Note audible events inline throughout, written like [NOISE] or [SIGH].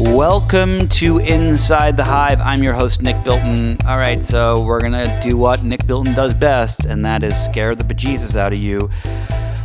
Welcome to Inside the Hive. I'm your host, Nick Bilton. All right, so we're going to do what Nick Bilton does best, and that is scare the bejesus out of you.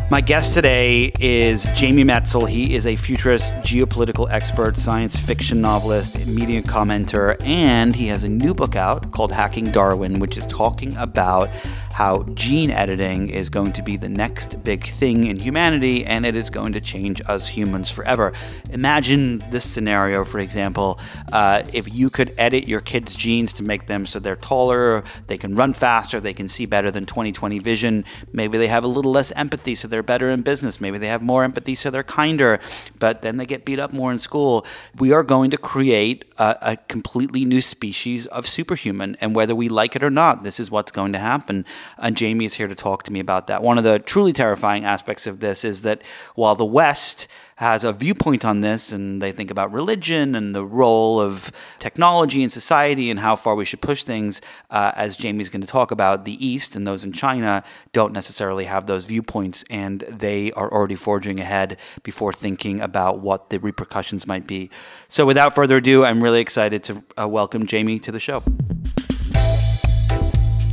My guest today is Jamie Metzl. He is a futurist, geopolitical expert, science fiction novelist, media commenter, and he has a new book out called Hacking Darwin, which is talking about how gene editing is going to be the next big thing in humanity and it is going to change us humans forever. Imagine this scenario, for example, uh, if you could edit your kids' genes to make them so they're taller, they can run faster, they can see better than 2020 vision, maybe they have a little less empathy so they're better in business, maybe they have more empathy so they're kinder, but then they get beat up more in school. We are going to create a, a completely new species of superhuman, and whether we like it or not, this is what's going to happen. And Jamie is here to talk to me about that. One of the truly terrifying aspects of this is that while the West has a viewpoint on this and they think about religion and the role of technology in society and how far we should push things, uh, as Jamie's going to talk about, the East and those in China don't necessarily have those viewpoints and they are already forging ahead before thinking about what the repercussions might be. So, without further ado, I'm really excited to uh, welcome Jamie to the show.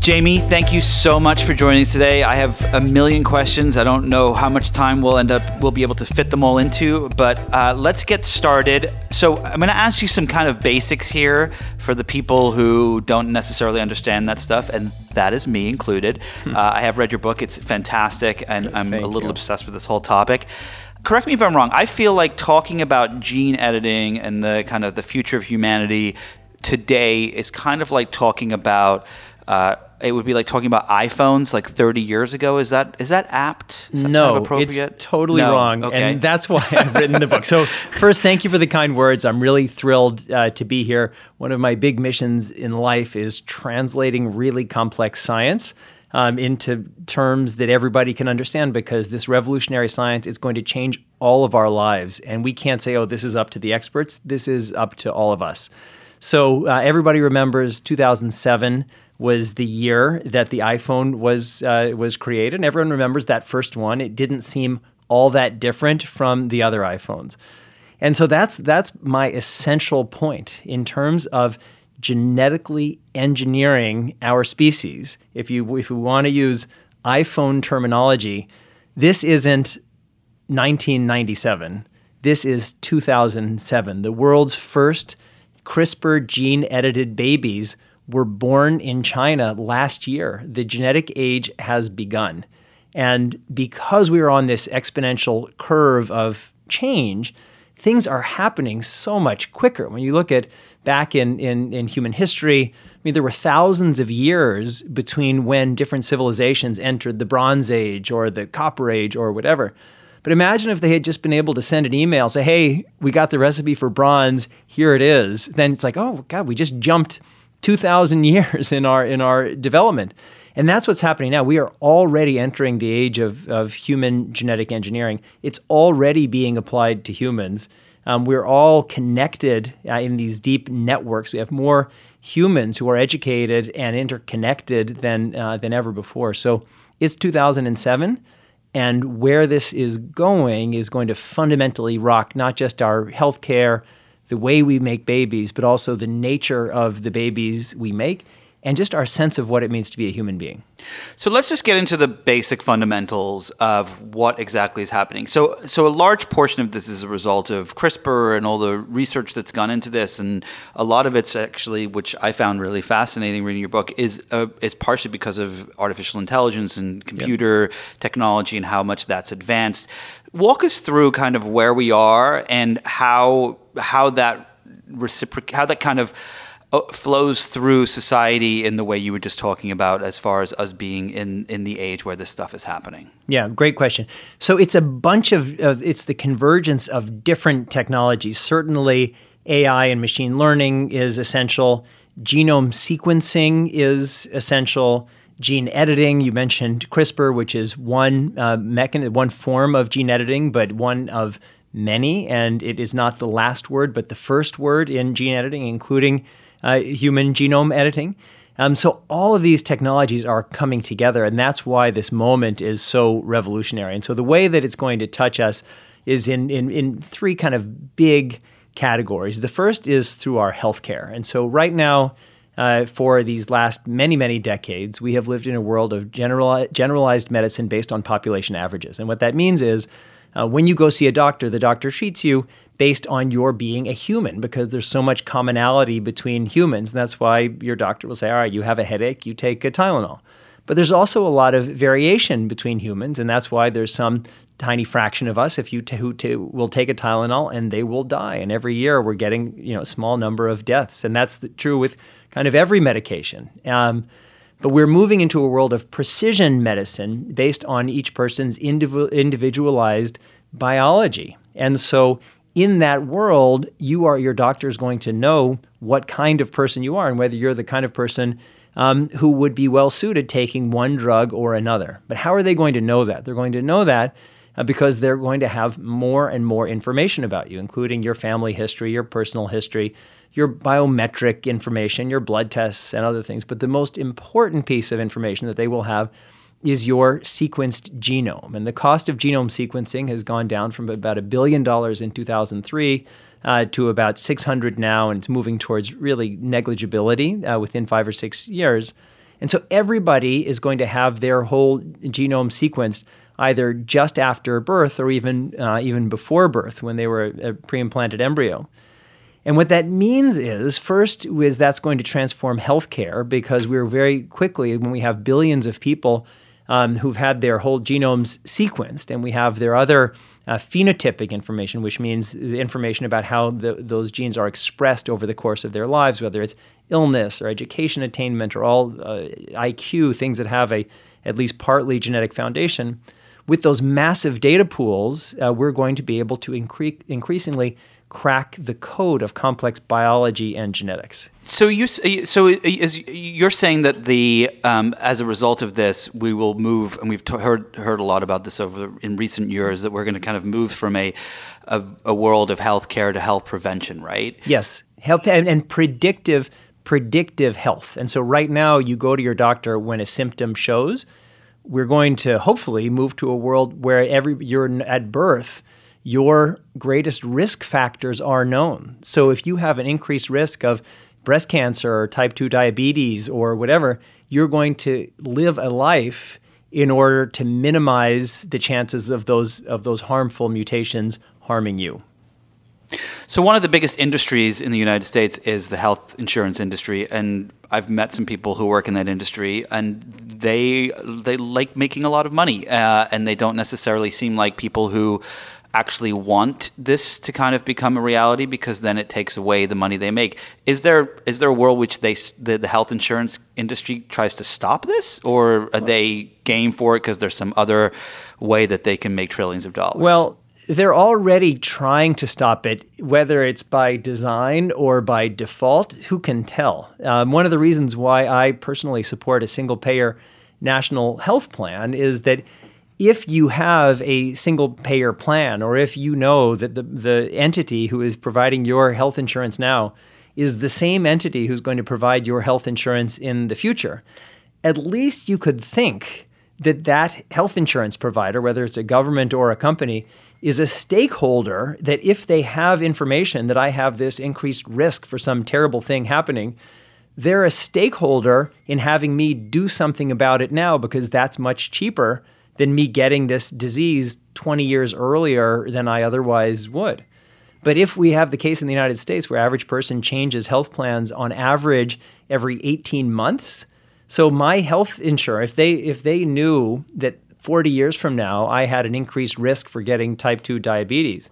Jamie, thank you so much for joining us today. I have a million questions. I don't know how much time we'll end up we'll be able to fit them all into, but uh, let's get started. So I'm going to ask you some kind of basics here for the people who don't necessarily understand that stuff, and that is me included. Hmm. Uh, I have read your book; it's fantastic, and I'm thank a little you. obsessed with this whole topic correct me if I'm wrong. I feel like talking about gene editing and the kind of the future of humanity today is kind of like talking about uh, it would be like talking about iPhones like 30 years ago. Is that is that apt? Is that no, kind of appropriate? it's totally no. wrong, okay. and that's why I've written the book. So [LAUGHS] first, thank you for the kind words. I'm really thrilled uh, to be here. One of my big missions in life is translating really complex science. Um, into terms that everybody can understand because this revolutionary science is going to change all of our lives. And we can't say, oh, this is up to the experts. This is up to all of us. So uh, everybody remembers 2007 was the year that the iPhone was uh, was created, and everyone remembers that first one. It didn't seem all that different from the other iPhones, and so that's that's my essential point in terms of genetically engineering our species. If you if we want to use iPhone terminology, this isn't 1997. This is 2007. The world's first CRISPR gene edited babies were born in China last year. The genetic age has begun. And because we are on this exponential curve of change, things are happening so much quicker. When you look at back in, in, in human history, I mean, there were thousands of years between when different civilizations entered the Bronze Age or the Copper Age or whatever. But imagine if they had just been able to send an email, say, hey, we got the recipe for bronze, here it is. Then it's like, oh, God, we just jumped 2,000 years in our in our development. And that's what's happening now. We are already entering the age of, of human genetic engineering. It's already being applied to humans. Um, we're all connected uh, in these deep networks. We have more humans who are educated and interconnected than, uh, than ever before. So it's 2007. And where this is going is going to fundamentally rock not just our healthcare, the way we make babies, but also the nature of the babies we make and just our sense of what it means to be a human being. So let's just get into the basic fundamentals of what exactly is happening. So so a large portion of this is a result of CRISPR and all the research that's gone into this and a lot of it's actually which I found really fascinating reading your book is uh, is partially because of artificial intelligence and computer yep. technology and how much that's advanced. Walk us through kind of where we are and how how that reciproc how that kind of flows through society in the way you were just talking about as far as us being in in the age where this stuff is happening? Yeah great question. So it's a bunch of uh, it's the convergence of different technologies. Certainly ai and machine learning is essential. Genome sequencing is essential. Gene editing you mentioned crispr which is one uh, one form of gene editing but one of many, and it is not the last word, but the first word in gene editing, including uh, human genome editing. Um, so all of these technologies are coming together, and that's why this moment is so revolutionary. And so the way that it's going to touch us is in in, in three kind of big categories. The first is through our healthcare. And so, right now, uh, for these last many, many decades, we have lived in a world of general, generalized medicine based on population averages. And what that means is uh, when you go see a doctor, the doctor treats you based on your being a human because there's so much commonality between humans. And that's why your doctor will say, All right, you have a headache, you take a Tylenol. But there's also a lot of variation between humans, and that's why there's some tiny fraction of us if you t- who t- will take a Tylenol and they will die. And every year we're getting you know a small number of deaths, and that's the, true with kind of every medication. Um, but we're moving into a world of precision medicine based on each person's indiv- individualized biology. And so, in that world, you are your doctor is going to know what kind of person you are and whether you're the kind of person um, who would be well suited taking one drug or another. But how are they going to know that? They're going to know that uh, because they're going to have more and more information about you, including your family history, your personal history, your biometric information, your blood tests, and other things. But the most important piece of information that they will have is your sequenced genome. And the cost of genome sequencing has gone down from about a billion dollars in 2003 uh, to about 600 now, and it's moving towards really negligibility uh, within five or six years. And so everybody is going to have their whole genome sequenced either just after birth or even uh, even before birth when they were a, a pre-implanted embryo. And what that means is, first, is that's going to transform healthcare because we're very quickly, when we have billions of people um, who've had their whole genomes sequenced, and we have their other uh, phenotypic information, which means the information about how the, those genes are expressed over the course of their lives, whether it's illness or education attainment or all uh, IQ, things that have a at least partly genetic foundation. With those massive data pools, uh, we're going to be able to incre- increasingly crack the code of complex biology and genetics. So you so is, you're saying that the um, as a result of this, we will move, and we've t- heard heard a lot about this over in recent years that we're going to kind of move from a a, a world of healthcare to health prevention, right? Yes, health and, and predictive predictive health. And so right now, you go to your doctor when a symptom shows. We're going to hopefully move to a world where every you're at birth your greatest risk factors are known. So if you have an increased risk of breast cancer or type 2 diabetes or whatever, you're going to live a life in order to minimize the chances of those of those harmful mutations harming you. So one of the biggest industries in the United States is the health insurance industry and I've met some people who work in that industry and they they like making a lot of money uh, and they don't necessarily seem like people who actually want this to kind of become a reality because then it takes away the money they make. Is there is there a world which they the, the health insurance industry tries to stop this, or are they game for it because there's some other way that they can make trillions of dollars? Well. They're already trying to stop it, whether it's by design or by default. Who can tell? Um, one of the reasons why I personally support a single payer national health plan is that if you have a single payer plan or if you know that the, the entity who is providing your health insurance now is the same entity who's going to provide your health insurance in the future, at least you could think that that health insurance provider, whether it's a government or a company, is a stakeholder that if they have information that I have this increased risk for some terrible thing happening, they're a stakeholder in having me do something about it now because that's much cheaper than me getting this disease 20 years earlier than I otherwise would. But if we have the case in the United States where average person changes health plans on average every 18 months, so my health insurer, if they if they knew that 40 years from now I had an increased risk for getting type 2 diabetes,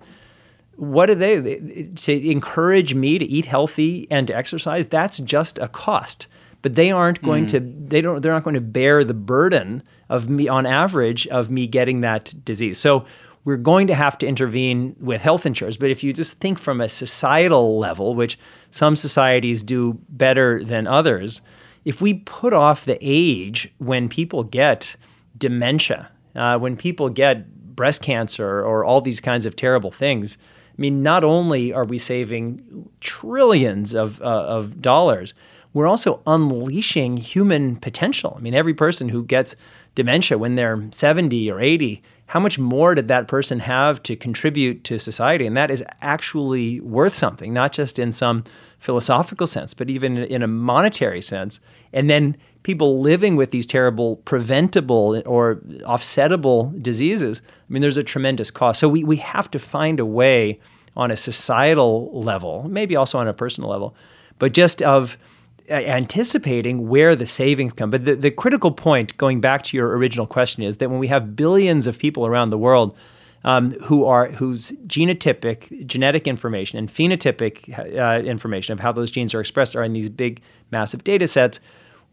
what do they to encourage me to eat healthy and to exercise? That's just a cost. But they aren't going mm. to they don't they're not going to bear the burden of me on average of me getting that disease. So we're going to have to intervene with health insurance. But if you just think from a societal level, which some societies do better than others, if we put off the age when people get dementia, uh, when people get breast cancer or all these kinds of terrible things, I mean, not only are we saving trillions of, uh, of dollars, we're also unleashing human potential. I mean, every person who gets dementia when they're 70 or 80 how much more did that person have to contribute to society? And that is actually worth something, not just in some philosophical sense, but even in a monetary sense. And then people living with these terrible preventable or offsettable diseases, I mean, there's a tremendous cost. So we, we have to find a way on a societal level, maybe also on a personal level, but just of anticipating where the savings come. But the, the critical point, going back to your original question, is that when we have billions of people around the world um, who are whose genotypic genetic information and phenotypic uh, information of how those genes are expressed are in these big, massive data sets,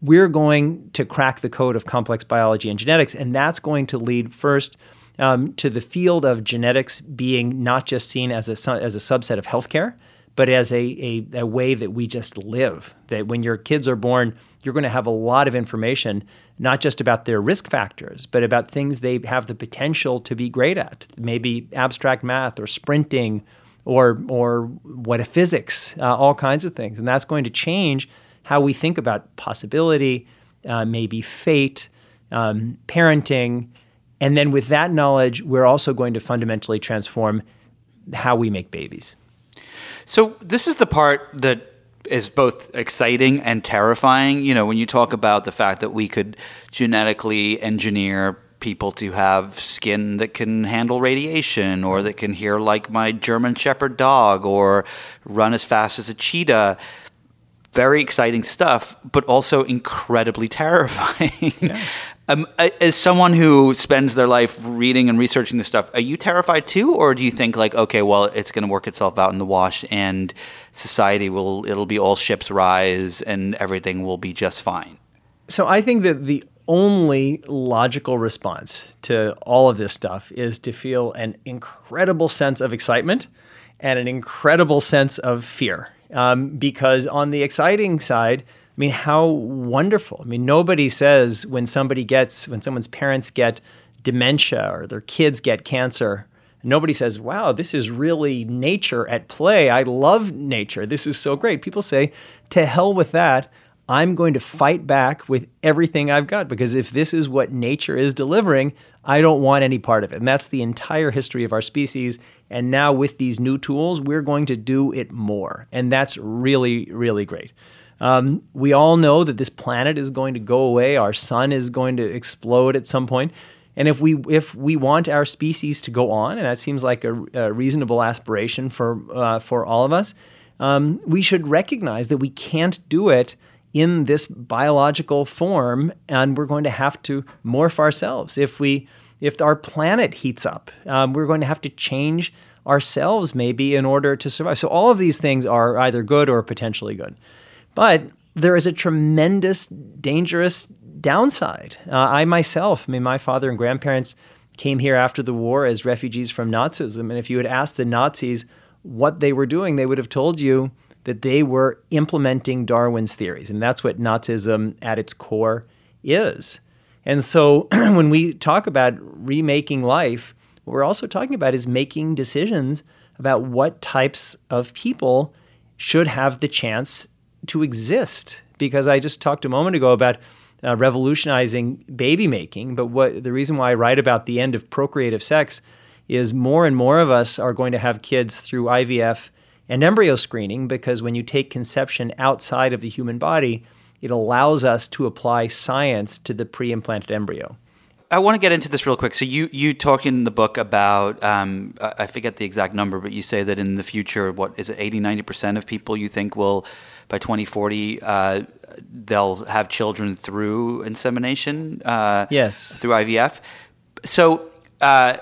we're going to crack the code of complex biology and genetics, and that's going to lead first. Um, to the field of genetics being not just seen as a, as a subset of healthcare, but as a, a, a way that we just live. That when your kids are born, you're going to have a lot of information, not just about their risk factors, but about things they have the potential to be great at. Maybe abstract math or sprinting or, or what a physics, uh, all kinds of things. And that's going to change how we think about possibility, uh, maybe fate, um, parenting. And then with that knowledge, we're also going to fundamentally transform how we make babies. So this is the part that is both exciting and terrifying. You know, when you talk about the fact that we could genetically engineer people to have skin that can handle radiation or that can hear like my German Shepherd dog or run as fast as a cheetah. Very exciting stuff, but also incredibly [LAUGHS] terrifying. Yeah. Um, as someone who spends their life reading and researching this stuff, are you terrified too, or do you think like, okay, well, it's going to work itself out in the wash, and society will it'll be all ships rise, and everything will be just fine? So I think that the only logical response to all of this stuff is to feel an incredible sense of excitement and an incredible sense of fear, um, because on the exciting side I mean, how wonderful. I mean, nobody says when somebody gets, when someone's parents get dementia or their kids get cancer, nobody says, wow, this is really nature at play. I love nature. This is so great. People say, to hell with that. I'm going to fight back with everything I've got because if this is what nature is delivering, I don't want any part of it. And that's the entire history of our species. And now with these new tools, we're going to do it more. And that's really, really great. Um, we all know that this planet is going to go away. Our sun is going to explode at some point. And if we if we want our species to go on, and that seems like a, a reasonable aspiration for uh, for all of us, um, we should recognize that we can't do it in this biological form, and we're going to have to morph ourselves. If we if our planet heats up, um, we're going to have to change ourselves maybe in order to survive. So all of these things are either good or potentially good. But there is a tremendous, dangerous downside. Uh, I myself, I mean, my father and grandparents came here after the war as refugees from Nazism. And if you had asked the Nazis what they were doing, they would have told you that they were implementing Darwin's theories. And that's what Nazism at its core is. And so [CLEARS THROAT] when we talk about remaking life, what we're also talking about is making decisions about what types of people should have the chance to exist because I just talked a moment ago about uh, revolutionizing baby making. But what the reason why I write about the end of procreative sex is more and more of us are going to have kids through IVF and embryo screening because when you take conception outside of the human body, it allows us to apply science to the pre-implanted embryo. I want to get into this real quick. So you you talk in the book about um, I forget the exact number, but you say that in the future, what is it, 80, 90 percent of people you think will by 2040 uh, they'll have children through insemination. Uh, yes, through IVF. So. Uh,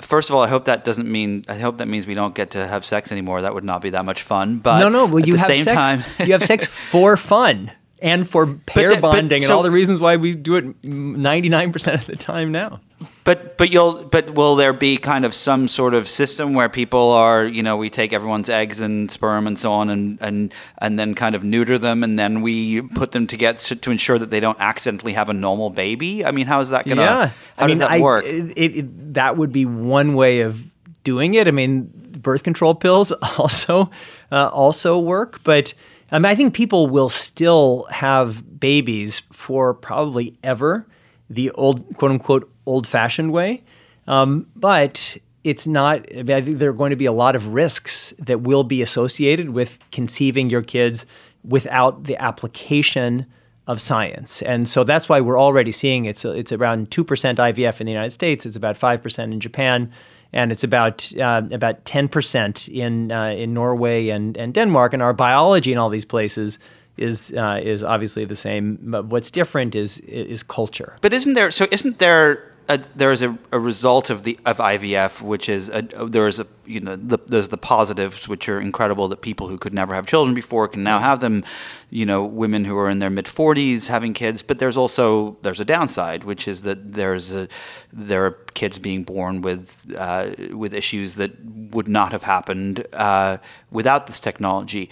first of all, I hope that doesn't mean. I hope that means we don't get to have sex anymore. That would not be that much fun. But no, no. Well, you have sex. Time, you have sex [LAUGHS] for fun and for pair that, bonding so, and all the reasons why we do it 99% of the time now. But but you'll but will there be kind of some sort of system where people are you know we take everyone's eggs and sperm and so on and and and then kind of neuter them and then we put them together to, to ensure that they don't accidentally have a normal baby? I mean, how is that gonna? Yeah. how I does mean, that I, work? It, it, that would be one way of doing it. I mean, birth control pills [LAUGHS] also uh, also work, but I mean, I think people will still have babies for probably ever the old, quote unquote, old fashioned way. Um, but it's not, I think there are going to be a lot of risks that will be associated with conceiving your kids without the application of science. And so that's why we're already seeing it's, it's around 2% IVF in the United States, it's about 5% in Japan, and it's about uh, about 10% in, uh, in Norway and, and Denmark. And our biology in all these places is uh, is obviously the same. But what's different is is culture. But isn't there? So isn't there? A, there is a, a, result of the of IVF, which is a, there is a you know the, there's the positives, which are incredible that people who could never have children before can now have them. You know, women who are in their mid 40s having kids, but there's also there's a downside, which is that there's a there are kids being born with uh, with issues that would not have happened uh, without this technology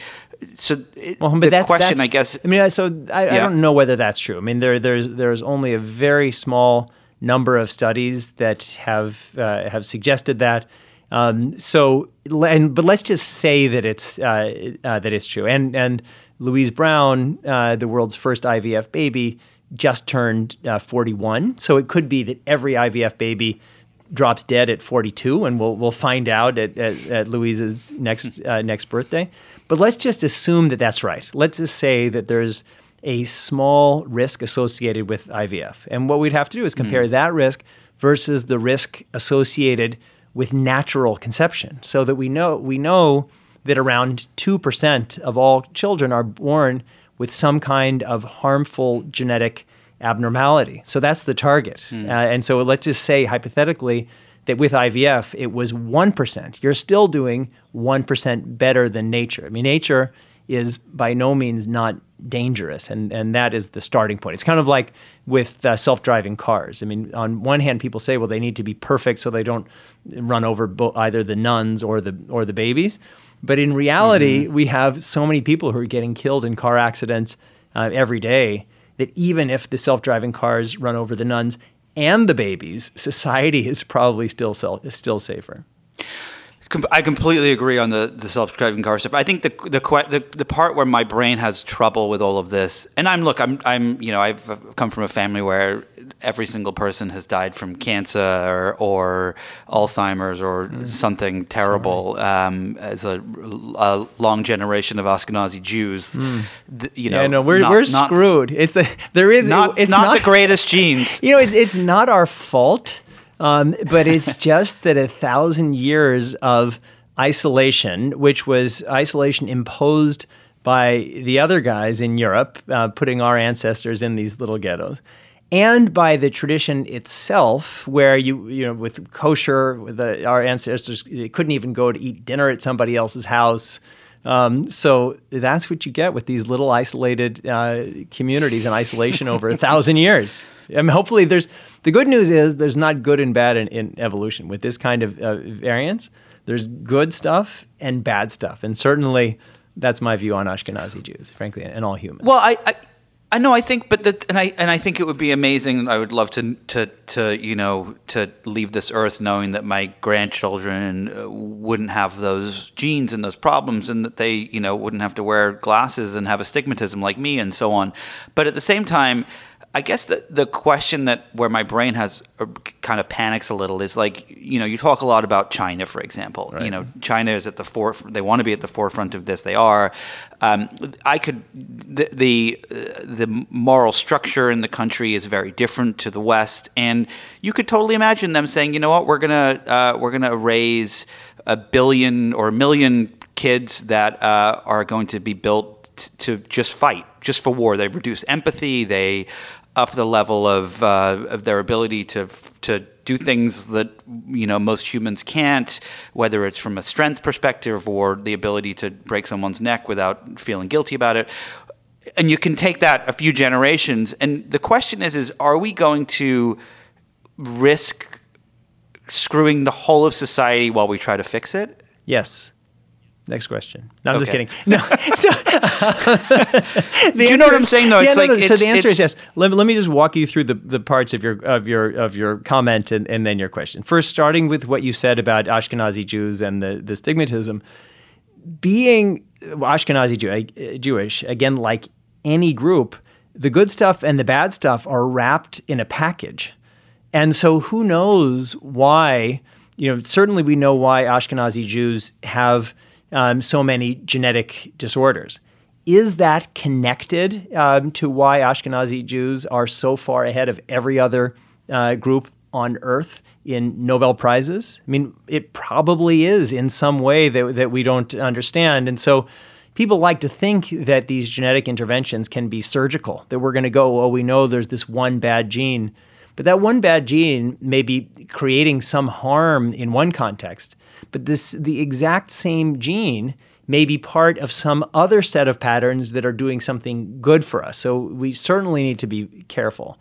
so it, well, but the that's, question, that's, I guess. I mean, so I, yeah. I, don't know whether that's true. I mean, there there's there's only a very small number of studies that have uh, have suggested that. Um, so, and but let's just say that it's uh, uh, that it's true. And and Louise Brown, uh, the world's first IVF baby, just turned uh, 41. So it could be that every IVF baby drops dead at 42, and we'll we'll find out at, at, at Louise's next uh, next birthday. But let's just assume that that's right. Let's just say that there's a small risk associated with IVF, and what we'd have to do is compare mm. that risk versus the risk associated with natural conception, so that we know we know that around two percent of all children are born with some kind of harmful genetic abnormality. So that's the target. Mm. Uh, and so let's just say hypothetically that with IVF it was 1%. You're still doing 1% better than nature. I mean, nature is by no means not dangerous, and, and that is the starting point. It's kind of like with uh, self driving cars. I mean, on one hand, people say, well, they need to be perfect so they don't run over bo- either the nuns or the, or the babies. But in reality, mm-hmm. we have so many people who are getting killed in car accidents uh, every day that even if the self-driving cars run over the nuns and the babies, society is probably still still safer. I completely agree on the, the self-driving car stuff. I think the, the the the part where my brain has trouble with all of this, and I'm look, I'm I'm you know I've come from a family where every single person has died from cancer or, or Alzheimer's or mm. something terrible. Um, as a, a, long generation of Ashkenazi Jews, mm. th- you know, yeah, no, we're not, we're not, screwed. It's a, there is not, it's not, not the greatest genes. [LAUGHS] You know, it's it's not our fault, um, but it's [LAUGHS] just that a thousand years of isolation, which was isolation imposed by the other guys in Europe, uh, putting our ancestors in these little ghettos and by the tradition itself, where you you know with kosher, the, our ancestors couldn't even go to eat dinner at somebody else's house. Um, so that's what you get with these little isolated uh, communities in isolation over a [LAUGHS] thousand years. I mean, hopefully, there's the good news is there's not good and bad in, in evolution with this kind of uh, variance. There's good stuff and bad stuff, and certainly that's my view on Ashkenazi Jews, frankly, and all humans. Well, I, I I know. I think, but that, and I and I think it would be amazing. I would love to to to you know to leave this earth knowing that my grandchildren uh, wouldn't have those genes and those problems, and that they you know wouldn't have to wear glasses and have astigmatism like me and so on. But at the same time, I guess the the question that where my brain has uh, kind of panics a little is like you know you talk a lot about China for example right. you know China is at the forefront they want to be at the forefront of this they are um, I could the the, uh, the moral structure in the country is very different to the West and you could totally imagine them saying you know what we're gonna uh, we're gonna raise a billion or a million kids that uh, are going to be built to just fight, just for war. They reduce empathy. They up the level of uh, of their ability to to do things that you know most humans can't, whether it's from a strength perspective or the ability to break someone's neck without feeling guilty about it. And you can take that a few generations. And the question is: is are we going to risk screwing the whole of society while we try to fix it? Yes. Next question. No, I'm okay. just kidding. No. [LAUGHS] So, [LAUGHS] Do you know what I'm saying? Though yeah, it's no, like no, it's, so the answer is yes. Let, let me just walk you through the, the parts of your of your of your comment and, and then your question. First, starting with what you said about Ashkenazi Jews and the the stigmatism. Being Ashkenazi Jew, eh, Jewish, again, like any group, the good stuff and the bad stuff are wrapped in a package And so who knows why, you know, certainly we know why Ashkenazi Jews have um, so many genetic disorders. Is that connected um, to why Ashkenazi Jews are so far ahead of every other uh, group on earth in Nobel Prizes? I mean, it probably is in some way that, that we don't understand. And so people like to think that these genetic interventions can be surgical, that we're going to go, oh, we know there's this one bad gene. But that one bad gene may be creating some harm in one context, but this the exact same gene may be part of some other set of patterns that are doing something good for us. So we certainly need to be careful.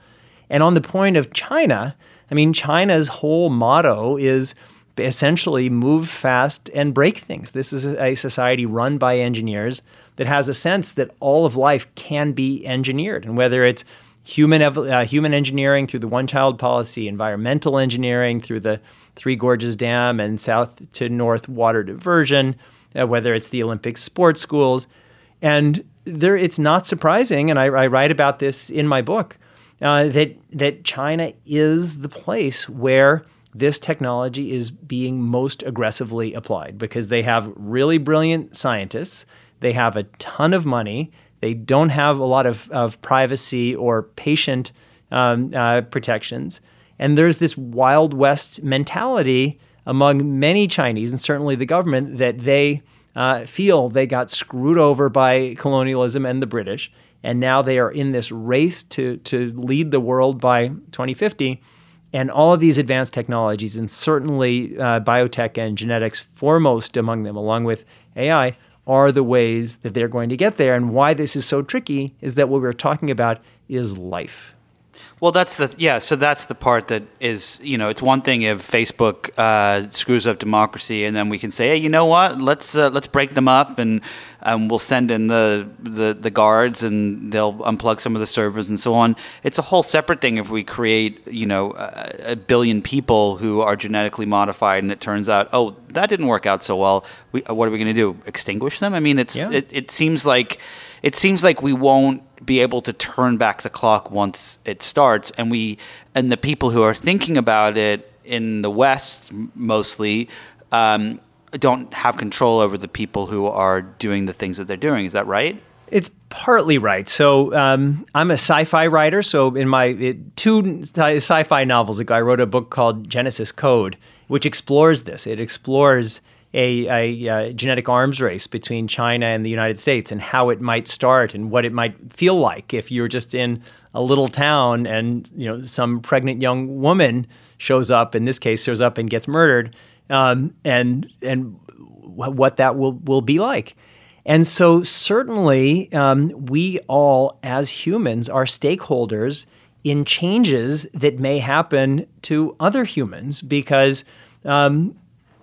And on the point of China, I mean, China's whole motto is essentially move fast and break things. This is a society run by engineers that has a sense that all of life can be engineered. And whether it's human, uh, human engineering through the one child policy, environmental engineering through the Three Gorges Dam and south to north water diversion, uh, whether it's the Olympic sports schools. And there, it's not surprising, and I, I write about this in my book, uh, that, that China is the place where this technology is being most aggressively applied because they have really brilliant scientists, they have a ton of money, they don't have a lot of, of privacy or patient um, uh, protections. And there's this Wild West mentality among many Chinese, and certainly the government, that they uh, feel they got screwed over by colonialism and the British, and now they are in this race to to lead the world by 2050. And all of these advanced technologies, and certainly uh, biotech and genetics, foremost among them, along with AI, are the ways that they're going to get there. And why this is so tricky is that what we're talking about is life. Well, that's the yeah. So that's the part that is you know it's one thing if Facebook uh, screws up democracy, and then we can say, hey, you know what? Let's uh, let's break them up, and um, we'll send in the, the the guards, and they'll unplug some of the servers and so on. It's a whole separate thing if we create you know a, a billion people who are genetically modified, and it turns out, oh, that didn't work out so well. We, what are we going to do? Extinguish them? I mean, it's yeah. it, it seems like it seems like we won't be able to turn back the clock once it starts and we and the people who are thinking about it in the west mostly um, don't have control over the people who are doing the things that they're doing is that right it's partly right. So um, I'm a sci-fi writer. So in my it, two sci-fi novels ago, I wrote a book called Genesis Code, which explores this. It explores a, a, a, genetic arms race between China and the United States and how it might start and what it might feel like if you're just in a little town and you know some pregnant young woman shows up. In this case, shows up and gets murdered, um, and and what that will will be like. And so certainly um, we all as humans are stakeholders in changes that may happen to other humans because um,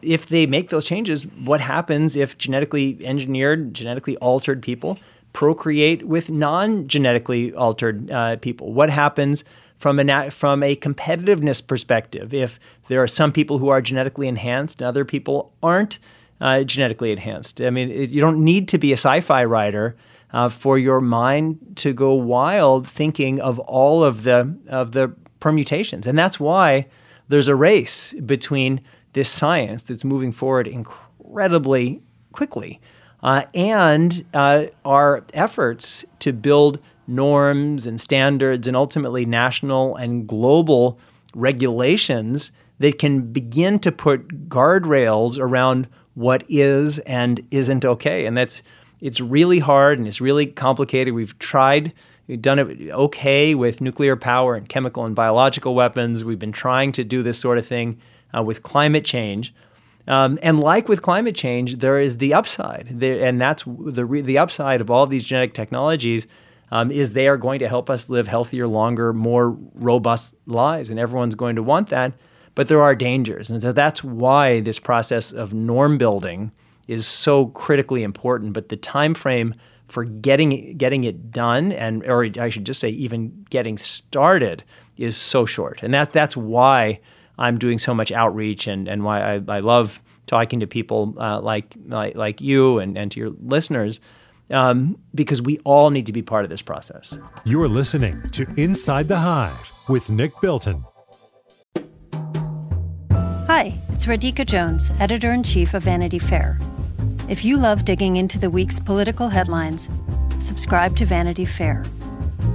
if they make those changes, what happens if genetically engineered, genetically altered people procreate with non-genetically altered uh, people? What happens from a from a competitiveness perspective if there are some people who are genetically enhanced and other people aren't uh, genetically enhanced? I mean, it, you don't need to be a sci-fi writer. Uh, for your mind to go wild thinking of all of the of the permutations and that's why there's a race between this science that's moving forward incredibly quickly. Uh, and uh, our efforts to build norms and standards and ultimately national and global regulations that can begin to put guardrails around what is and isn't okay. And that's it's really hard and it's really complicated. We've tried, we've done it okay with nuclear power and chemical and biological weapons. We've been trying to do this sort of thing uh, with climate change. Um, and like with climate change, there is the upside, there, and that's the the upside of all of these genetic technologies um, is they are going to help us live healthier, longer, more robust lives, and everyone's going to want that. But there are dangers, and so that's why this process of norm building is so critically important. But the time frame for getting getting it done, and or I should just say even getting started, is so short, and that that's why I'm doing so much outreach and, and why I, I love talking to people uh, like, like, like you and, and to your listeners um, because we all need to be part of this process. You're listening to Inside the Hive with Nick Bilton. Hi, it's Radhika Jones, editor in chief of Vanity Fair. If you love digging into the week's political headlines, subscribe to Vanity Fair.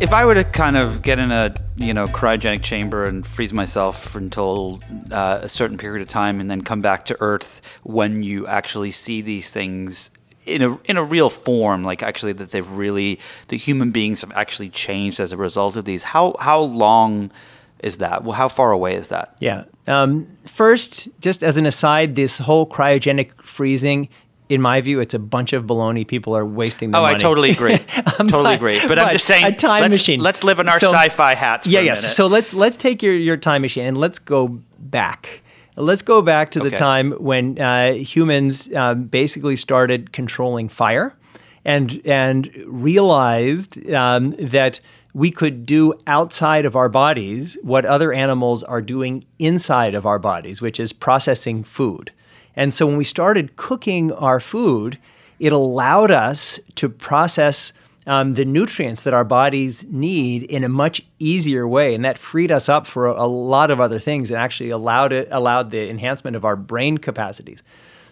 if I were to kind of get in a you know cryogenic chamber and freeze myself until uh, a certain period of time, and then come back to Earth when you actually see these things in a in a real form, like actually that they've really the human beings have actually changed as a result of these. How how long is that? Well, how far away is that? Yeah. Um, first, just as an aside, this whole cryogenic freezing in my view, it's a bunch of baloney. People are wasting their oh, money. I totally agree. [LAUGHS] Totally but- agree. But, but I'm just saying, a time let's, machine. let's live in our So- sci-fi hats. For yeah, yes. So let's let's take your your time machine and let's go back. Let's go back to the Okay. time when uh, humans um, basically started controlling fire, and and realized um, that we could do outside of our bodies what other animals are doing inside of our bodies, which is processing food. And so when we started cooking our food, it allowed us to process um, the nutrients that our bodies need in a much easier way, and that freed us up for a, a lot of other things, and actually allowed it allowed the enhancement of our brain capacities.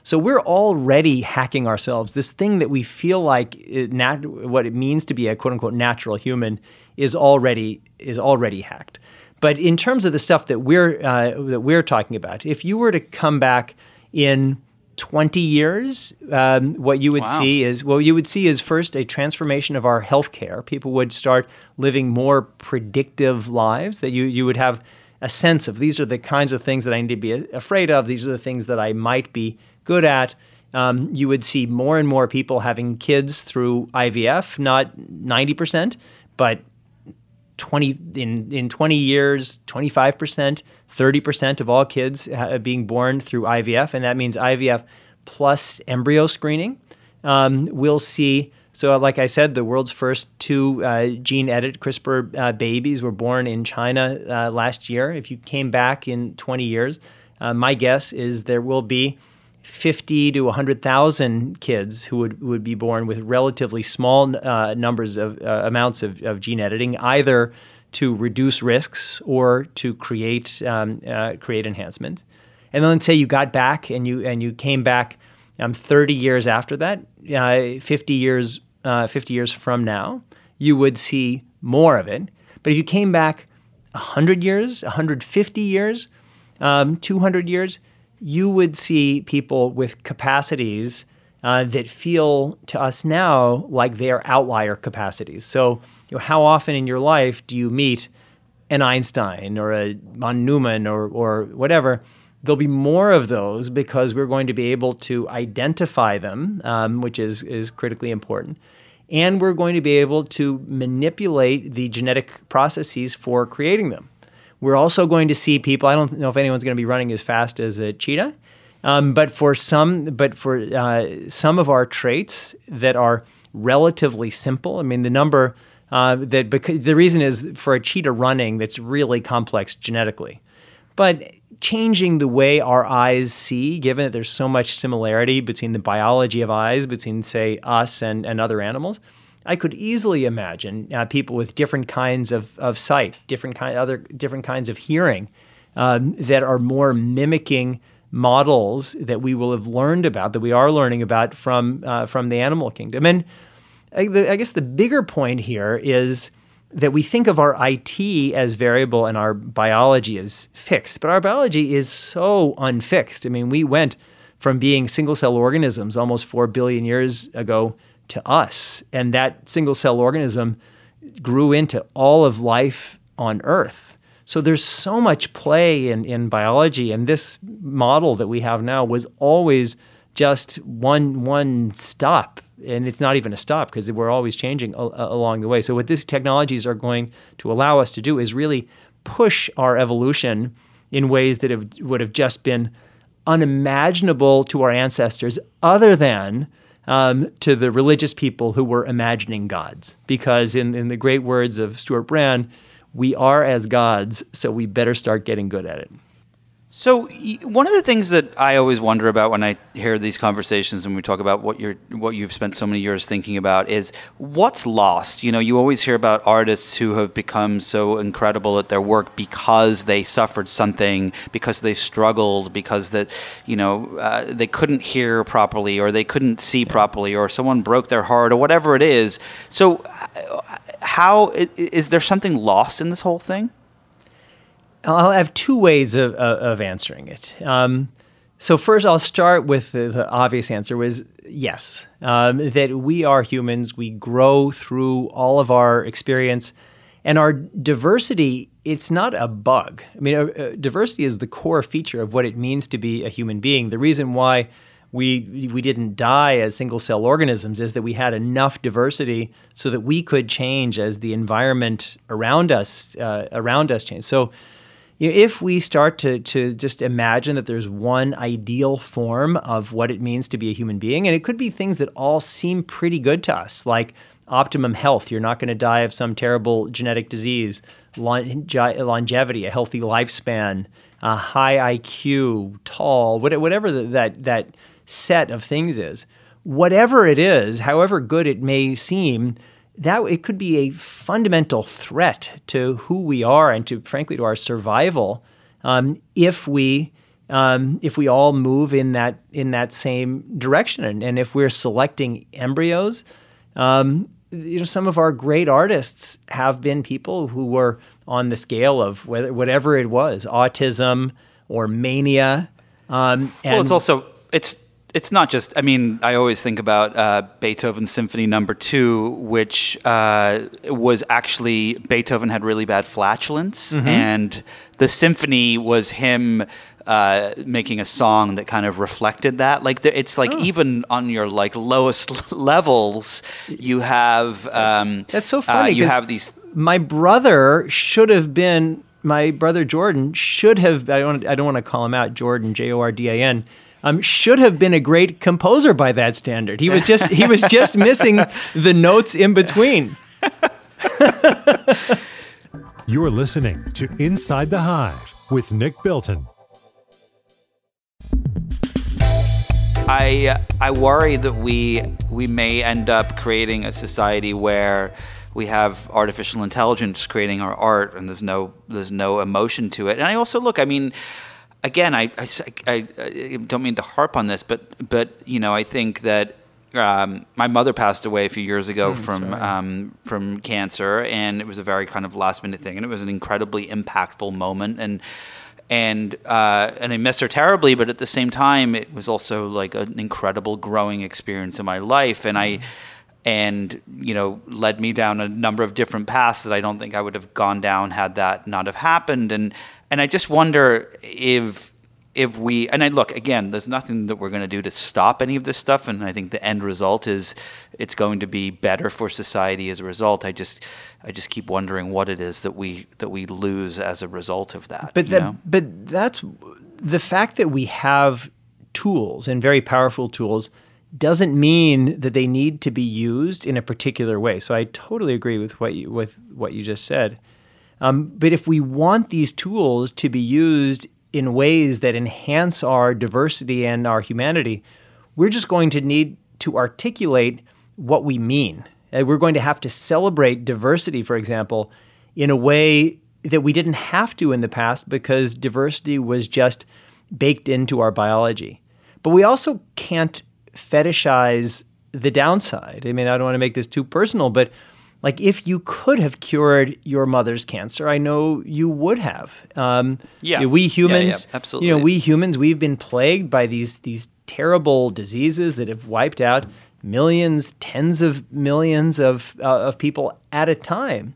So we're already hacking ourselves. This thing that we feel like it nat- what it means to be a quote unquote natural human is already is already hacked. But in terms of the stuff that we're uh, that we're talking about, if you were to come back in 20 years, um, what you would Wow. see is what you would see is first a transformation of our healthcare. People would start living more predictive lives. That you you would have a sense of these are the kinds of things that I need to be afraid of. These are the things that I might be good at. Um, you would see more and more people having kids through IVF, not 90%, but 20 in in 20 years 25% 30% of all kids being born through ivf and that means ivf plus embryo screening. Um, we'll see so like i said the world's first two uh, gene edit crispr uh, babies were born in china uh, last year. If you came back in 20 years uh, my guess is there will be 50 to 100,000 kids who would, would be born with relatively small uh, numbers of uh, amounts of, of gene editing, either to reduce risks or to create um, uh, create enhancements. And then let's say you got back and you and you came back um, 30 years after that, uh, 50 years uh, 50 years from now, you would see more of it. But if you came back 100 years, 150 years, um, 200 years, you would see people with capacities uh, that feel to us now like they are outlier capacities. So, you know, how often in your life do you meet an Einstein or a von Neumann or, or whatever? There'll be more of those because we're going to be able to identify them, um, which is, is critically important. And we're going to be able to manipulate the genetic processes for creating them. We're also going to see people. I don't know if anyone's going to be running as fast as a cheetah, um, but for some, but for uh, some of our traits that are relatively simple. I mean, the number uh, that because the reason is for a cheetah running that's really complex genetically, but changing the way our eyes see, given that there's so much similarity between the biology of eyes between say us and, and other animals. I could easily imagine uh, people with different kinds of, of sight, different kind, other different kinds of hearing, um, that are more mimicking models that we will have learned about, that we are learning about from uh, from the animal kingdom. And I, the, I guess the bigger point here is that we think of our IT as variable and our biology as fixed, but our biology is so unfixed. I mean, we went from being single cell organisms almost four billion years ago to us, and that single cell organism grew into all of life on Earth. So there's so much play in, in biology, and this model that we have now was always just one one stop, and it's not even a stop because we're always changing a, along the way. So what these technologies are going to allow us to do is really push our evolution in ways that have, would have just been unimaginable to our ancestors, other than um, to the religious people who were imagining gods. Because, in, in the great words of Stewart Brand, we are as gods, so we better start getting good at it. So one of the things that I always wonder about when I hear these conversations and we talk about what you're what you've spent so many years thinking about is what's lost. You know, you always hear about artists who have become so incredible at their work because they suffered something, because they struggled, because that you know uh, they couldn't hear properly or they couldn't see properly or someone broke their heart or whatever it is. So uh, how is there something lost in this whole thing? I'll have two ways of, of answering it. Um, so first, I'll start with the, the obvious answer: was yes, um, that we are humans. We grow through all of our experience, and our diversity. It's not a bug. I mean, uh, uh, diversity is the core feature of what it means to be a human being. The reason why we we didn't die as single cell organisms is that we had enough diversity so that we could change as the environment around us uh, around us changed. So you know, if we start to to just imagine that there's one ideal form of what it means to be a human being, and it could be things that all seem pretty good to us, like optimum health, you're not going to die of some terrible genetic disease, longevity, a healthy lifespan, a high IQ, tall, whatever that that set of things is. Whatever it is, however good it may seem, that it could be a fundamental threat to who we are and to frankly to our survival um, if we um, if we all move in that in that same direction. And, and if we're selecting embryos um, you know some of our great artists have been people who were on the scale of whether, whatever it was autism or mania um, well it's also it's it's not just. I mean, I always think about uh, Beethoven Symphony Number Two, which uh, was actually Beethoven had really bad flatulence, mm-hmm. and the symphony was him uh, making a song that kind of reflected that. Like the, it's like oh. even on your like lowest [LAUGHS] levels, you have um, that's so uh, funny. you have these. My brother should have been. My brother Jordan should have. I don't. I don't want to call him out. Jordan J O R D A N um, should have been a great composer by that standard. He was just he was just [LAUGHS] missing the notes in between. [LAUGHS] You're listening to Inside the Hive with Nick Bilton. I I worry that we we may end up creating a society where we have artificial intelligence creating our art and there's no there's no emotion to it. And I also look, I mean, again, I, I, I, I, don't mean to harp on this, but but you know, I think that um, my mother passed away a few years ago mm, from um, from cancer, and it was a very kind of last minute thing, and it was an incredibly impactful moment, and and uh, and I miss her terribly, but at the same time, it was also like an incredible growing experience in my life, and I. And you know, led me down a number of different paths that I don't think I would have gone down had that not have happened. And and I just wonder if if we and I look again, there's nothing that we're going to do to stop any of this stuff, and I think the end result is it's going to be better for society as a result. I just I just keep wondering what it is that we that we lose as a result of that. But that, but that's the fact that we have tools and very powerful tools doesn't mean that they need to be used in a particular way. So I totally agree with what you with what you just said. Um, but if we want these tools to be used in ways that enhance our diversity and our humanity, we're just going to need to articulate what we mean. Uh, we're going to have to celebrate diversity, for example, in a way that we didn't have to in the past because diversity was just baked into our biology. But we also can't fetishize the downside. I mean, I don't want to make this too personal, but like if you could have cured your mother's cancer, I know you would have. Um, yeah, you know, we humans, yeah, yeah, absolutely. You know, we humans, we've been plagued by these these terrible diseases that have wiped out millions, tens of millions of uh, of people at a time,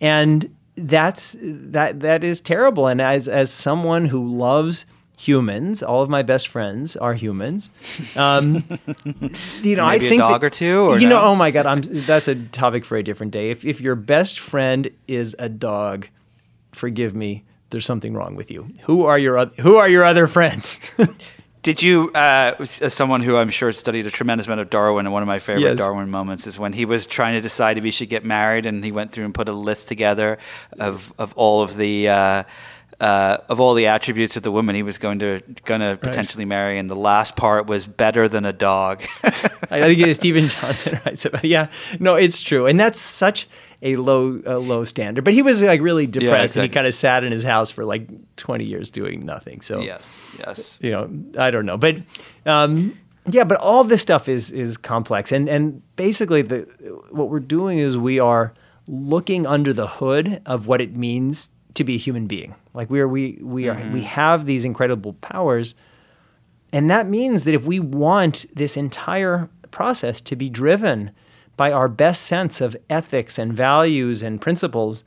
and that's that that is terrible. And as as someone who loves humans. All of my best friends are humans. Um, [LAUGHS] you know, Maybe I think a dog that, or two. Or you no? know, oh my god, I'm, that's a topic for a different day. If if your best friend is a dog, forgive me. There's something wrong with you. Who are your Who are your other friends? [LAUGHS] Did you, uh, as someone who I'm sure studied a tremendous amount of Darwin, and one of my favorite Yes. Darwin moments is when he was trying to decide if he should get married, and he went through and put a list together of of all of the. Uh, uh, of all the attributes of the woman he was going to going to potentially marry, and the last part was better than a dog. [LAUGHS] I think it's Steven Johnson [LAUGHS] writes about. it. Yeah, no, it's true, and that's such a low a low standard. But he was like really depressed, and exactly. he kind of sat in his house for like twenty years doing nothing. So yes, yes. you know, I don't know, but um, yeah, but all this stuff is is complex, and and basically the what we're doing is we are looking under the hood of what it means to be a human being. Like we are we we are we have these incredible powers, and that means that if we want this entire process to be driven by our best sense of ethics and values and principles,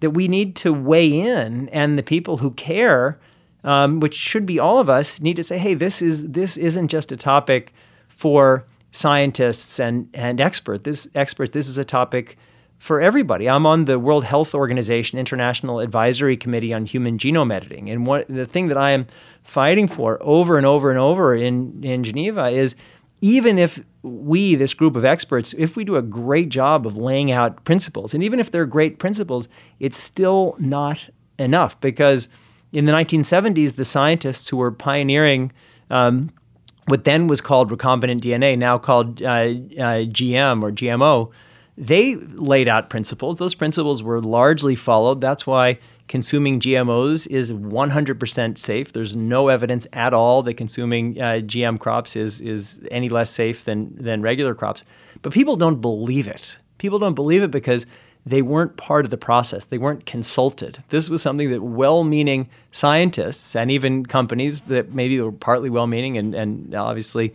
that we need to weigh in, and the people who care, um, which should be all of us, need to say, "Hey, this is this isn't just a topic for scientists and and expert. This expert. This is a topic." For everybody, I'm on the World Health Organization International Advisory Committee on Human Genome Editing, and what the thing that I am fighting for over and over and over in in Geneva is even if we, this group of experts, if we do a great job of laying out principles, and even if they're great principles, it's still not enough. Because in the 1970s, the scientists who were pioneering um, what then was called recombinant DNA, now called uh, uh, GM or GMO, they laid out principles. Those principles were largely followed. That's why consuming GMOs is 100% safe. There's no evidence at all that consuming uh, GM crops is is any less safe than than regular crops. But people don't believe it. People don't believe it because they weren't part of the process. They weren't consulted. This was something that well-meaning scientists and even companies that maybe were partly well-meaning and and obviously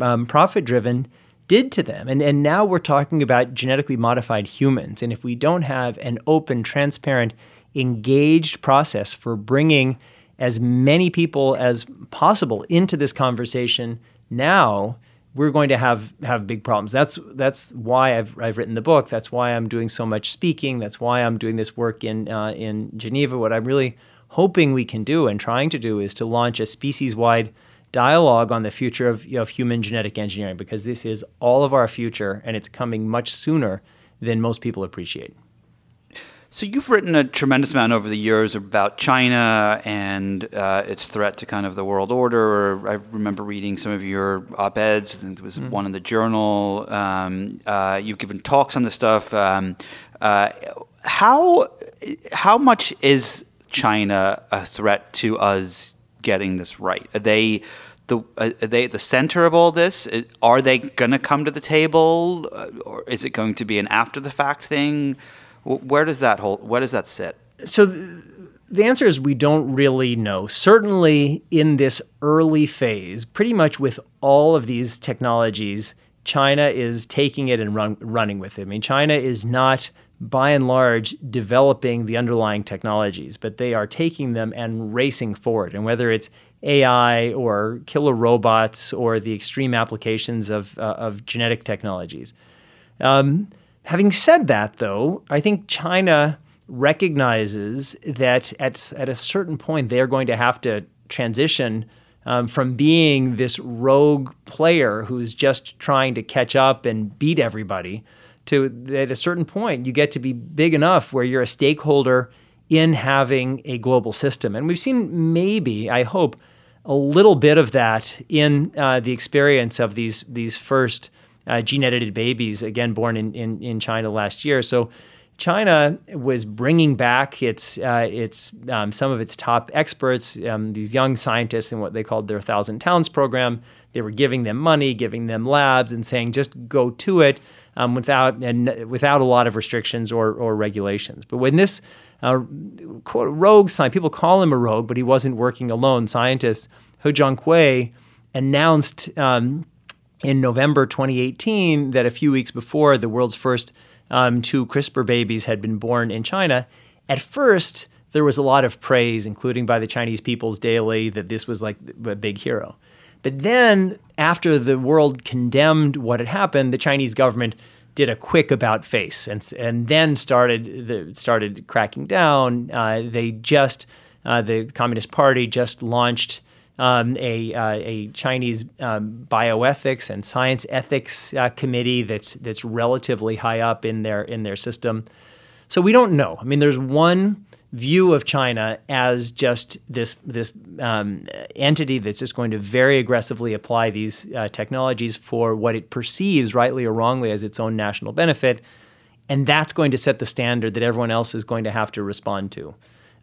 um, profit-driven did to them. And, and now we're talking about genetically modified humans. And if we don't have an open, transparent, engaged process for bringing as many people as possible into this conversation now, we're going to have, have big problems. That's, that's why I've, I've written the book. That's why I'm doing so much speaking. That's why I'm doing this work in, uh, in Geneva. What I'm really hoping we can do and trying to do is to launch a species wide dialogue on the future of, of human genetic engineering because this is all of our future and it's coming much sooner than most people appreciate. So you've written a tremendous amount over the years about China and uh, its threat to kind of the world order. I remember reading some of your op-eds. I think there was one in the Journal. Um, uh, you've given talks on this stuff. Um, uh, how how much is China a threat to us getting this right? Are they the are they at the center of all this? Are they going to come to the table, Uh, or is it going to be an after the fact thing? Where does that hold? Where does that sit? So th- the answer is we don't really know. Certainly in this early phase, pretty much with all of these technologies, China is taking it and run, running with it. I mean, China is not by and large developing the underlying technologies, but they are taking them and racing forward. And whether it's AI or killer robots or the extreme applications of, uh, of genetic technologies. Um, having said that, though, I think China recognizes that at, at a certain point they are going to have to transition um, from being this rogue player who's just trying to catch up and beat everybody to at a certain point you get to be big enough where you're a stakeholder in having a global system. And we've seen maybe, I hope, a little bit of that in uh, the experience of these these first uh, gene edited babies, again born in, in, in China last year. So China was bringing back its uh, its um, some of its top experts, um, these young scientists, in what they called their Thousand Talents program. They were giving them money, giving them labs, and saying just go to it um, without and without a lot of restrictions or or regulations. But when this uh, quote, rogue scientist, people call him a rogue, but he wasn't working alone. Scientist He Jiankui announced um, in November 2018 that a few weeks before the world's first um, two CRISPR babies had been born in China. At first, there was a lot of praise, including by the Chinese People's Daily, that this was like a big hero. But then, after the world condemned what had happened, the Chinese government did a quick about face and and then started the, started cracking down. Uh, they just uh, the Communist Party just launched um, a, uh, a Chinese um, bioethics and science ethics uh, committee that's that's relatively high up in their in their system. So we don't know. I mean, there's one view of China as just this this um, entity that's just going to very aggressively apply these uh, technologies for what it perceives, rightly or wrongly, as its own national benefit, and that's going to set the standard that everyone else is going to have to respond to.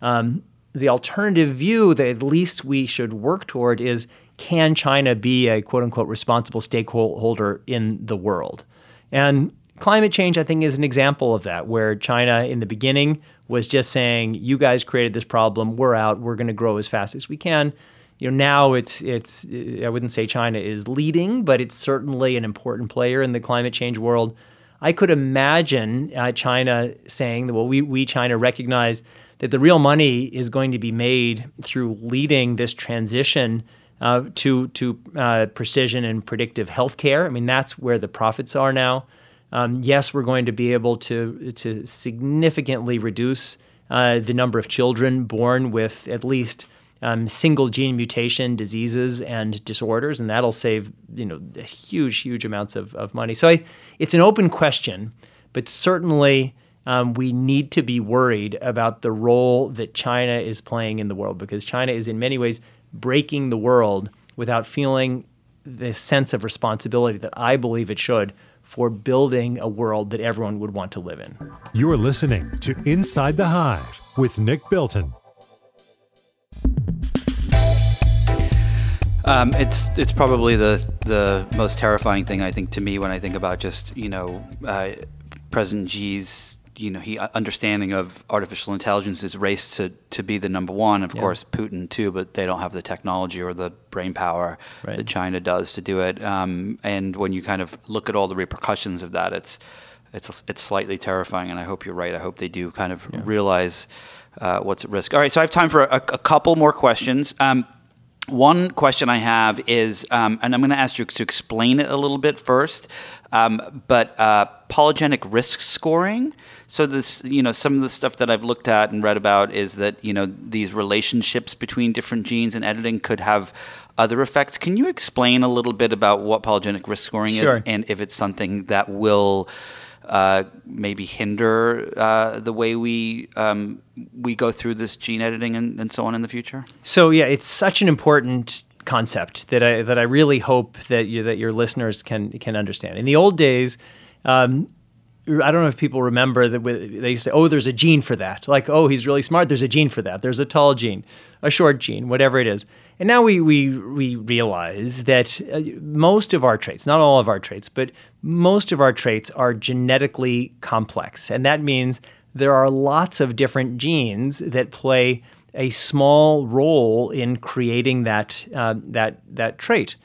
Um, the alternative view that at least we should work toward is can China be a quote unquote responsible stakeholder in the world? And climate change, I think, is an example of that, where China in the beginning was just saying, "You guys created this problem. We're out. We're going to grow as fast as we can." You know, now it's it's I wouldn't say China is leading, but it's certainly an important player in the climate change world. I could imagine uh, China saying, that, "Well, we we China recognize that the real money is going to be made through leading this transition." Uh, to to uh, precision and predictive healthcare. I mean, that's where the profits are now. Um, yes, we're going to be able to to significantly reduce uh, the number of children born with at least um, single gene mutation diseases and disorders, and that'll save you know huge, huge amounts of, of money. So I, it's an open question, but certainly um, we need to be worried about the role that China is playing in the world because China is in many ways breaking the world without feeling the sense of responsibility that I believe it should for building a world that everyone would want to live in. You're listening to Inside the Hive with Nick Bilton. Um, it's it's probably the the most terrifying thing I think to me when I think about just you know uh, President Xi's you know he uh, understanding of artificial intelligence is race to to be the number one. Of yeah. course, Putin too, but they don't have the technology or the brain power right. that China does to do it. Um, and when you kind of look at all the repercussions of that, it's it's it's slightly terrifying. And I hope you're right. I hope they do kind of yeah. realize uh, what's at risk. All right, so I have time for a, a couple more questions. Um, one question I have is, um, and I'm going to ask you to explain it a little bit first, um, but uh, polygenic risk scoring. So this, you know, some of the stuff that I've looked at and read about is that you know these relationships between different genes and editing could have other effects. Can you explain a little bit about what polygenic risk scoring sure. is, and if it's something that will uh, maybe hinder uh, the way we um, we go through this gene editing and, and so on in the future? So yeah, it's such an important concept that I that I really hope that you that your listeners can can understand. In the old days. Um, I don't know if people remember that they say, "Oh, there's a gene for that." Like, "Oh, he's really smart. There's a gene for that. There's a tall gene, a short gene, whatever it is." And now we we we realize that uh, most of our traits, not all of our traits, but most of our traits are genetically complex, and that means there are lots of different genes that play a small role in creating that uh, that that trait.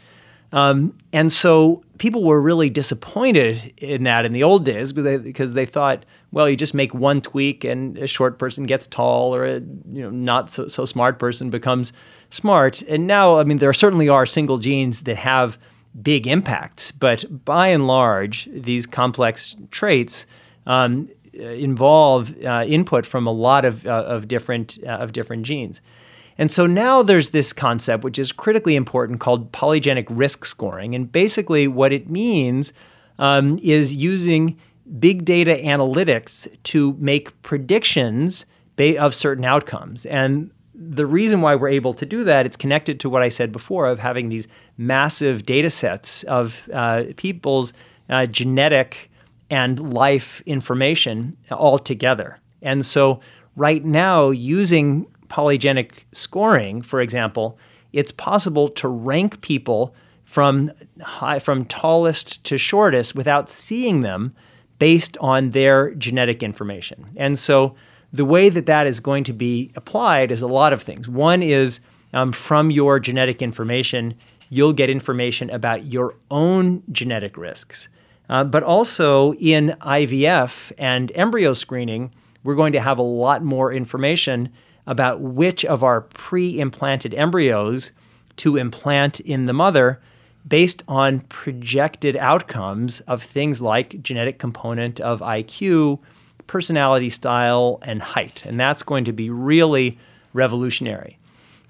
Um, and so people were really disappointed in that in the old days because they thought, well, you just make one tweak and a short person gets tall or a you know not so, so smart person becomes smart. And now, I mean, there certainly are single genes that have big impacts, but by and large, these complex traits um, involve uh, input from a lot of, uh, of different uh, of different genes. And so now there's this concept, which is critically important, called polygenic risk scoring. And basically, what it means um, is using big data analytics to make predictions of certain outcomes. And the reason why we're able to do that, it's connected to what I said before of having these massive data sets of uh, people's uh, genetic and life information all together. And so, right now, using polygenic scoring, for example, it's possible to rank people from high, from tallest to shortest without seeing them based on their genetic information. And so the way that that is going to be applied is a lot of things. One is um, from your genetic information, you'll get information about your own genetic risks. Uh, but also in IVF and embryo screening, we're going to have a lot more information about which of our pre implanted embryos to implant in the mother based on projected outcomes of things like genetic component of IQ, personality style, and height. And that's going to be really revolutionary.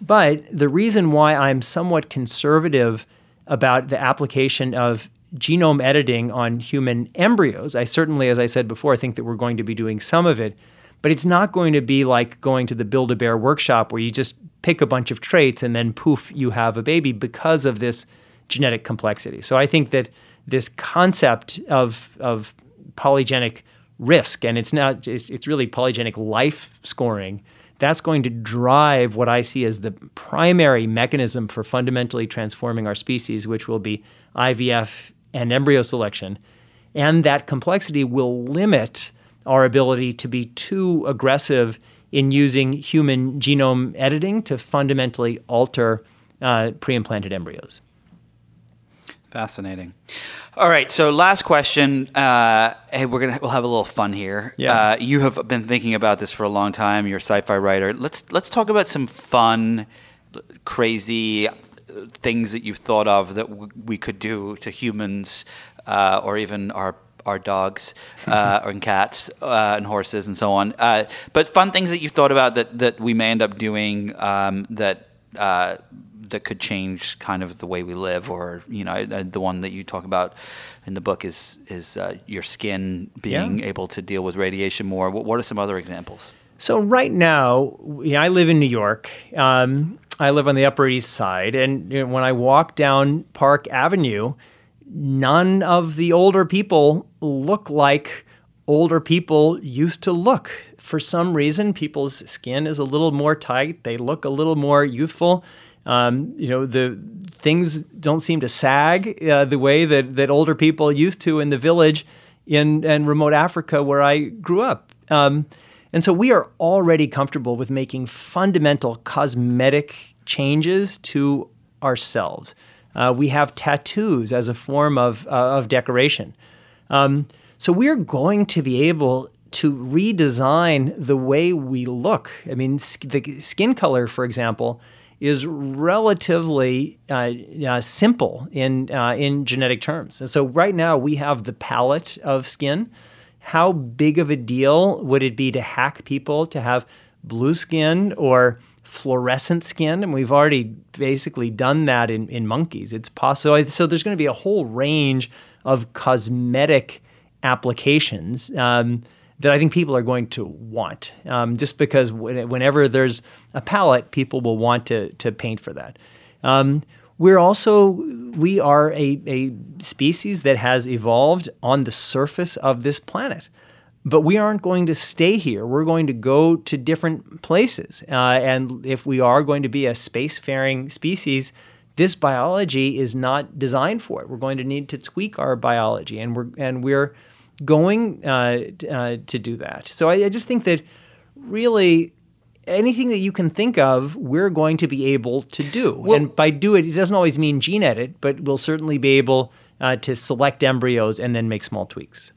But the reason why I'm somewhat conservative about the application of genome editing on human embryos, I certainly, as I said before, I think that we're going to be doing some of it, but it's not going to be like going to the Build a Bear workshop where you just pick a bunch of traits and then poof, you have a baby because of this genetic complexity. So I think that this concept of, of polygenic risk, and it's not, it's, it's really polygenic life scoring that's going to drive what I see as the primary mechanism for fundamentally transforming our species, which will be IVF and embryo selection. And that complexity will limit our ability to be too aggressive in using human genome editing to fundamentally alter uh, pre implanted embryos. Fascinating. All right, so last question. Uh, hey, we're gonna we'll have a little fun here. Yeah. Uh, you have been thinking about this for a long time. You're a sci-fi writer. Let's let's talk about some fun, crazy things that you've thought of that w- we could do to humans, uh, or even our our dogs [LAUGHS] uh, and cats uh, and horses and so on. Uh, but fun things that you've thought about that that we may end up doing um, that uh, that could change kind of the way we live, or you know, the one that you talk about in the book is is uh, your skin being Yeah. able to deal with radiation more. What, what are some other examples? So right now, you know, I live in New York. Um, I live on the Upper East Side, and you know, when I walk down Park Avenue, none of the older people look like older people used to look. For some reason, people's skin is a little more tight. They look a little more youthful. Um, you know, the things don't seem to sag uh, the way that, that older people used to in the village in, in remote Africa where I grew up. Um, and so we are already comfortable with making fundamental cosmetic changes to ourselves. Uh, we have tattoos as a form of, uh, of decoration. Um, so we're going to be able to redesign the way we look. I mean, sk- the skin color, for example, is relatively uh, uh, simple in uh, in genetic terms. And so right now we have the palette of skin. How big of a deal would it be to hack people to have blue skin or fluorescent skin? And we've already basically done that in, in monkeys. It's possible. So there's going to be a whole range of cosmetic applications um, that I think people are going to want. Um, just because when- whenever there's a palette, people will want to to paint for that. Um, we're also we are a, a species that has evolved on the surface of this planet but we aren't going to stay here. We're going to go to different places. Uh, and if we are going to be a spacefaring species, this biology is not designed for it. We're going to need to tweak our biology, and we're and we're going uh, uh, to do that. So I, I just think that really anything that you can think of, we're going to be able to do. and by do it, it doesn't always mean gene edit, but we'll certainly be able uh, to select embryos and then make small tweaks.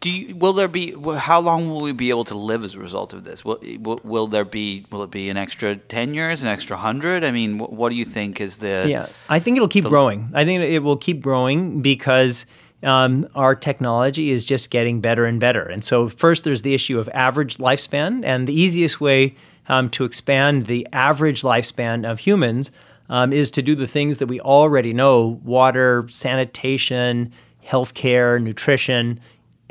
Do you, will there be? How long will we be able to live as a result of this? Will, will, will there be? Will it be an extra ten years, an extra hundred? I mean, wh- what do you think is the? Yeah, I think it'll keep growing. I think it will keep growing because um, our technology is just getting better and better. And so, first, there's the issue of average lifespan, and the easiest way um, to expand the average lifespan of humans um, is to do the things that we already know: water, sanitation, healthcare, nutrition.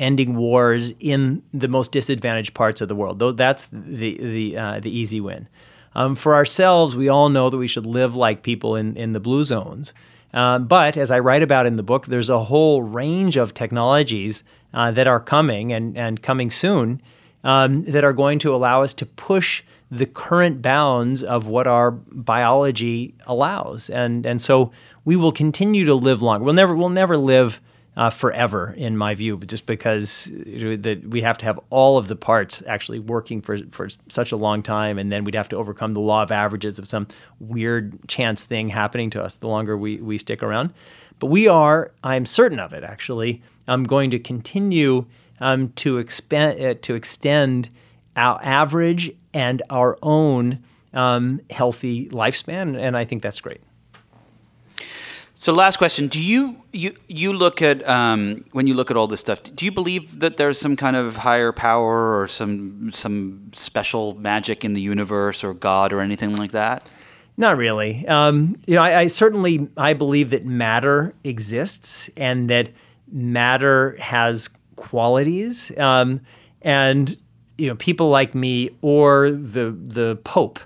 Ending wars in the most disadvantaged parts of the world. Though that's the the uh, the easy win. Um, for ourselves, we all know that we should live like people in, in the blue zones. Um, but as I write about in the book, there's a whole range of technologies uh, that are coming and, and coming soon um, that are going to allow us to push the current bounds of what our biology allows. And, and so we will continue to live long. We'll never, we'll never live uh, forever, in my view, just because you know, that we have to have all of the parts actually working for for such a long time, and then we'd have to overcome the law of averages of some weird chance thing happening to us the longer we we stick around. But we are, I'm certain of it, actually. I'm going to continue um, to expand uh, to extend our average and our own um, healthy lifespan, and I think that's great. So, last question: Do you you you look at um, when you look at all this stuff? Do you believe that there's some kind of higher power or some some special magic in the universe or God or anything like that? Not really. Um, you know, I, I, certainly I believe that matter exists and that matter has qualities, um, and you know, people like me or the the Pope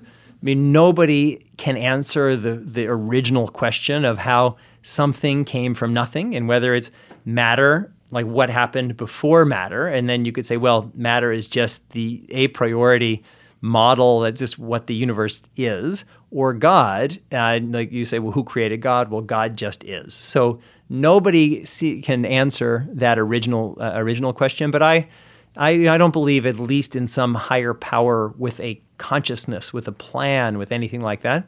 I mean, nobody can answer the, the original question of how something came from nothing and whether it's matter, like what happened before matter. And then you could say, well, matter is just the a priori model that's just what the universe is, or God. Uh, like you say, well, who created God? Well, God just is. So nobody see, can answer that original uh, original question. But I I, I don't believe, at least in some higher power with a consciousness, with a plan, with anything like that.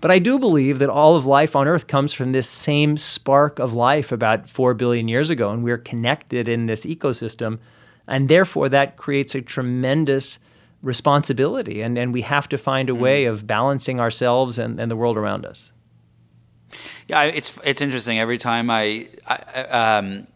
But I do believe that all of life on Earth comes from this same spark of life about four billion years ago, and we're connected in this ecosystem. And therefore, that creates a tremendous responsibility, and, and we have to find a way mm. of balancing ourselves and, and the world around us. Yeah, it's it's interesting. Every time I, I um,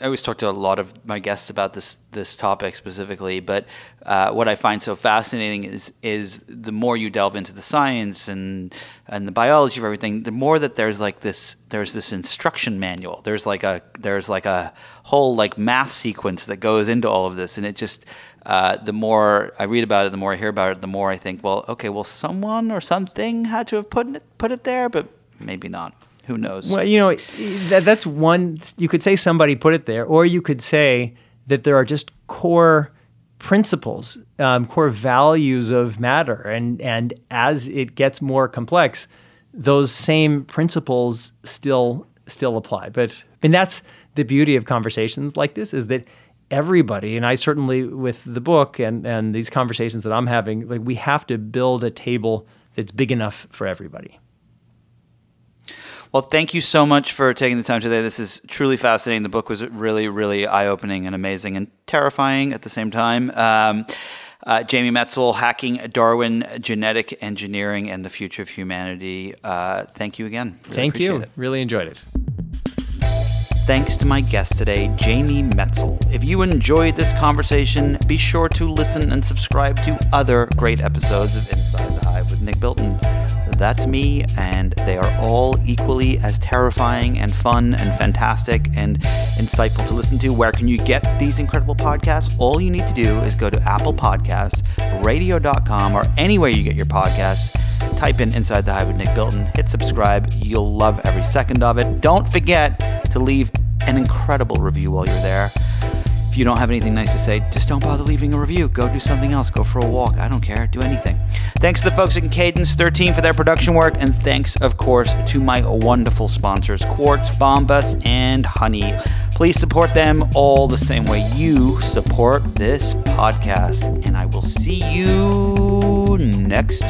I always talk to a lot of my guests about this this topic specifically, but uh, what I find so fascinating is is the more you delve into the science and and the biology of everything, the more that there's like this there's this instruction manual. There's like a there's like a whole like math sequence that goes into all of this, and it just uh, the more I read about it, the more I hear about it, the more I think, well, okay, well, someone or something had to have put it put it there, but maybe not who knows? Well, you know, that, that's one. You could say somebody put it there, or you could say that there are just core principles, um, core values of matter, and and as it gets more complex, those same principles still still apply. But I mean, that's the beauty of conversations like this is that everybody and i certainly with the book and and these conversations that i'm having like we have to build a table that's big enough for everybody well, thank you so much for taking the time today. This is truly fascinating. The book was really, really eye opening and amazing and terrifying at the same time. Um, uh, Jamie Metzl, Hacking Darwin, Genetic Engineering, and the Future of Humanity. Uh, thank you again. Really thank you. It. Really enjoyed it. Thanks to my guest today, Jamie Metzl. If you enjoyed this conversation, be sure to listen and subscribe to other great episodes of Inside the Hive with Nick Bilton. That's me, and they are all equally as terrifying and fun and fantastic and insightful to listen to. Where can you get these incredible podcasts? All you need to do is go to Apple Podcasts, radio.com, or anywhere you get your podcasts. Type in Inside the Hive with Nick Bilton, hit subscribe. You'll love every second of it. Don't forget to leave an incredible review while you're there you don't have anything nice to say, just don't bother leaving a review. Go do something else. Go for a walk. I don't care. Do anything. Thanks to the folks at Cadence 13 for their production work. And thanks, of course, to my wonderful sponsors, Quartz, Bombas, and Honey. Please support them all the same way you support this podcast. And I will see you next